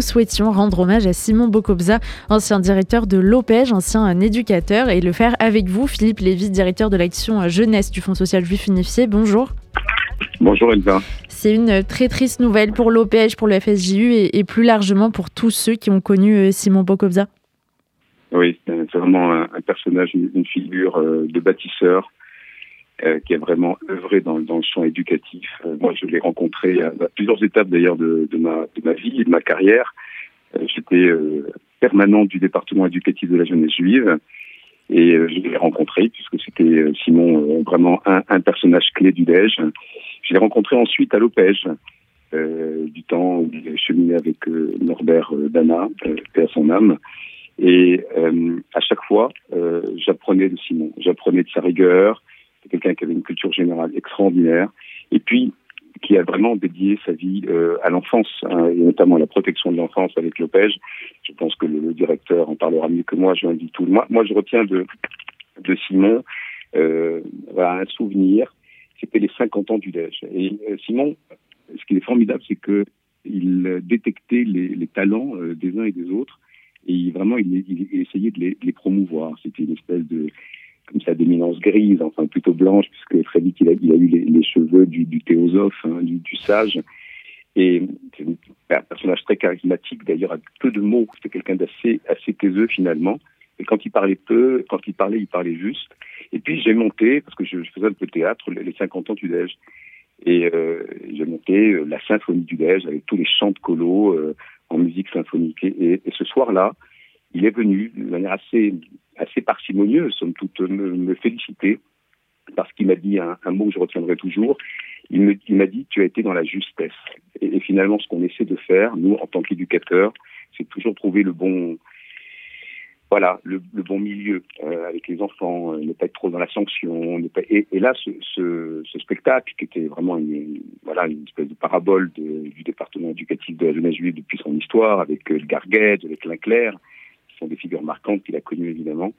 nous souhaitions rendre hommage à Simon Bokobza, ancien directeur de l'OPEJ, ancien éducateur, et le faire avec vous, Philippe Lévy, directeur de l'action jeunesse du Fonds social juif unifié. Bonjour. Bonjour Elsa. C'est une très triste nouvelle pour l'OPEJ, pour le FSJU et, plus largement pour tous ceux qui ont connu euh, Simon Bokobza. Oui, c'est vraiment un, personnage, une, figure euh, de bâtisseur euh, qui a vraiment œuvré dans, le champ éducatif. moi, je l'ai rencontré à, plusieurs étapes d'ailleurs de, ma, vie et de ma carrière. J'étais permanent du département éducatif de la jeunesse juive. Et je l'ai rencontré puisque c'était Simon vraiment un, personnage clé du DEJ. Je l'ai rencontré ensuite à l'OPEJ, euh, du temps où il cheminé avec euh, Norbert euh, Dana, euh, à son âme. Et euh, à chaque fois, j'apprenais de Simon, j'apprenais de sa rigueur. C'est quelqu'un qui avait une culture générale extraordinaire. Et puis, qui a vraiment dédié sa vie à l'enfance, hein, et notamment à la protection de l'enfance avec l'OPEJ. Je pense que le, directeur en parlera mieux que moi, je l'invite tout. Moi, moi, je retiens de, de Simon un souvenir c'était les 50 ans du DEJ. Et euh, Simon, ce qui est formidable, c'est que il détectait les, talents euh, des uns et des autres et vraiment il, essayait de les, promouvoir. C'était une espèce de d'éminence grise, enfin plutôt blanche, puisque très vite il a, eu les, cheveux du, théosophe, hein, du, sage. Et c'est un personnage très charismatique, d'ailleurs, avec peu de mots. C'était quelqu'un d'assez assez taiseux finalement. Et quand il parlait peu, quand il parlait, il parlait juste. Et puis j'ai monté, parce que je, faisais un peu de théâtre, les 50 ans du Dège. Et euh, j'ai monté euh, la symphonie du Dège avec tous les chants de colo euh, en musique symphonique. Et, ce soir-là, il est venu de manière assez, assez parcimonieuse, somme toute, me, féliciter, parce qu'il m'a dit un, mot que je retiendrai toujours. Il m'a dit, tu as été dans la justesse. Et, finalement, ce qu'on essaie de faire, nous, en tant qu'éducateurs, c'est toujours trouver le bon, voilà le, bon milieu euh, avec les enfants, euh, ne pas être trop dans la sanction. Et, là, ce, spectacle qui était vraiment une, voilà une espèce de parabole du département éducatif de la jeunesse juive depuis son histoire, avec euh, le Garguet, avec Linclair, sont des figures marquantes qu'il a connues évidemment.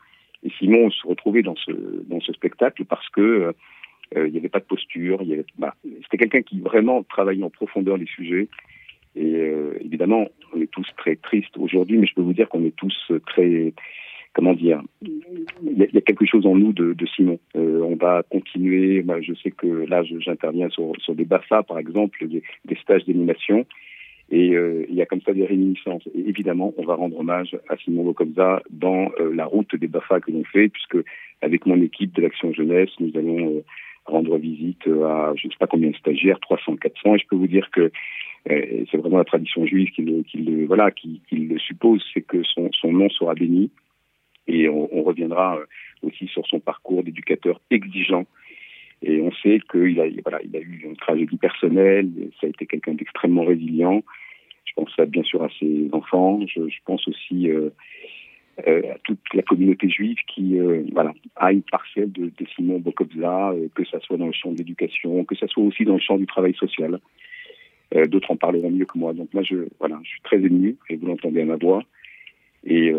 Et Simon se retrouvait dans ce spectacle parce que il n'y avait pas de posture. Bah, c'était quelqu'un qui vraiment travaillait en profondeur les sujets et euh, évidemment, on est tous très tristes aujourd'hui, mais je peux vous dire qu'on est tous très, comment dire, il y, a, quelque chose en nous de, Simon. Euh, on va continuer. Je sais que là, j'interviens sur, des BAFA, par exemple, des stages d'animation. Et euh, il y a comme ça des réminiscences. Et évidemment, on va rendre hommage à Simon Bocobza dans euh, la route des BAFA que l'on fait, puisque avec mon équipe de l'Action Jeunesse, nous allons euh, rendre visite à je ne sais pas combien de stagiaires, 300, 400. Et je peux vous dire que c'est vraiment la tradition juive qui le, voilà, qui, le suppose, c'est que son, nom sera béni. Et on, on reviendra aussi sur son parcours d'éducateur exigeant. Et on sait qu'il a, voilà, il a eu une tragédie personnelle, ça a été quelqu'un d'extrêmement résilient. Pense à, bien sûr à ses enfants, je, pense aussi euh, euh, à toute la communauté juive qui euh, voilà, a une parcelle de, Simon Bokobza, que ça soit dans le champ de l'éducation, que ça soit aussi dans le champ du travail social. D'autres en parleront mieux que moi. Donc moi, je, voilà, je suis très ému, et vous l'entendez à ma voix. Et,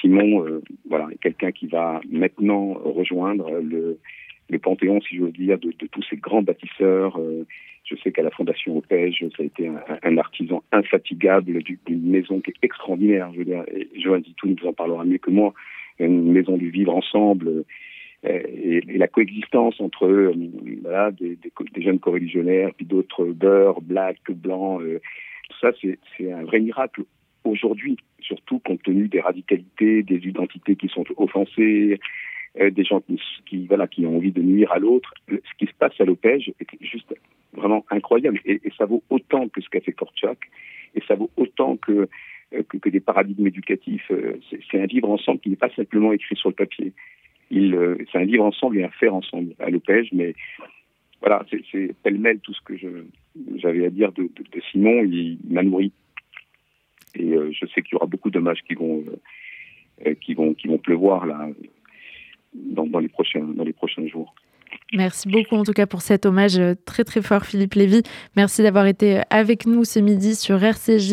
Simon, voilà, est quelqu'un qui va maintenant rejoindre le, le panthéon, si j'ose dire, de, tous ces grands bâtisseurs. Je sais qu'à la Fondation Opège, ça a été un, artisan infatigable d'une maison qui est extraordinaire. Je veux Zitou nous en parlera mieux que moi. Une maison du vivre ensemble euh, et, la coexistence entre euh, des, jeunes coreligionnaires, puis d'autres beurre, black, blanc, euh, tout ça, c'est un vrai miracle aujourd'hui, surtout compte tenu des radicalités, des identités qui sont offensées, des gens qui, qui ont envie de nuire à l'autre. Ce qui se passe à l'OPEJ est juste vraiment incroyable. Et, ça vaut autant que ce qu'a fait Korchak, et ça vaut autant que, que, que des paradigmes éducatifs. C'est un vivre ensemble qui n'est pas simplement écrit sur le papier. Euh, c'est un vivre ensemble et un faire ensemble à l'OPEJ, mais voilà, c'est pêle-mêle tout ce que j'avais à dire de, Simon, il, m'a nourri. Et euh, je sais qu'il y aura beaucoup d'hommages qui vont, euh, qui vont, qui vont pleuvoir là dans, dans, les prochains, dans les prochains jours. Merci beaucoup en tout cas pour cet hommage très très fort Philippe Lévy. Merci d'avoir été avec nous ce midi sur RCJ.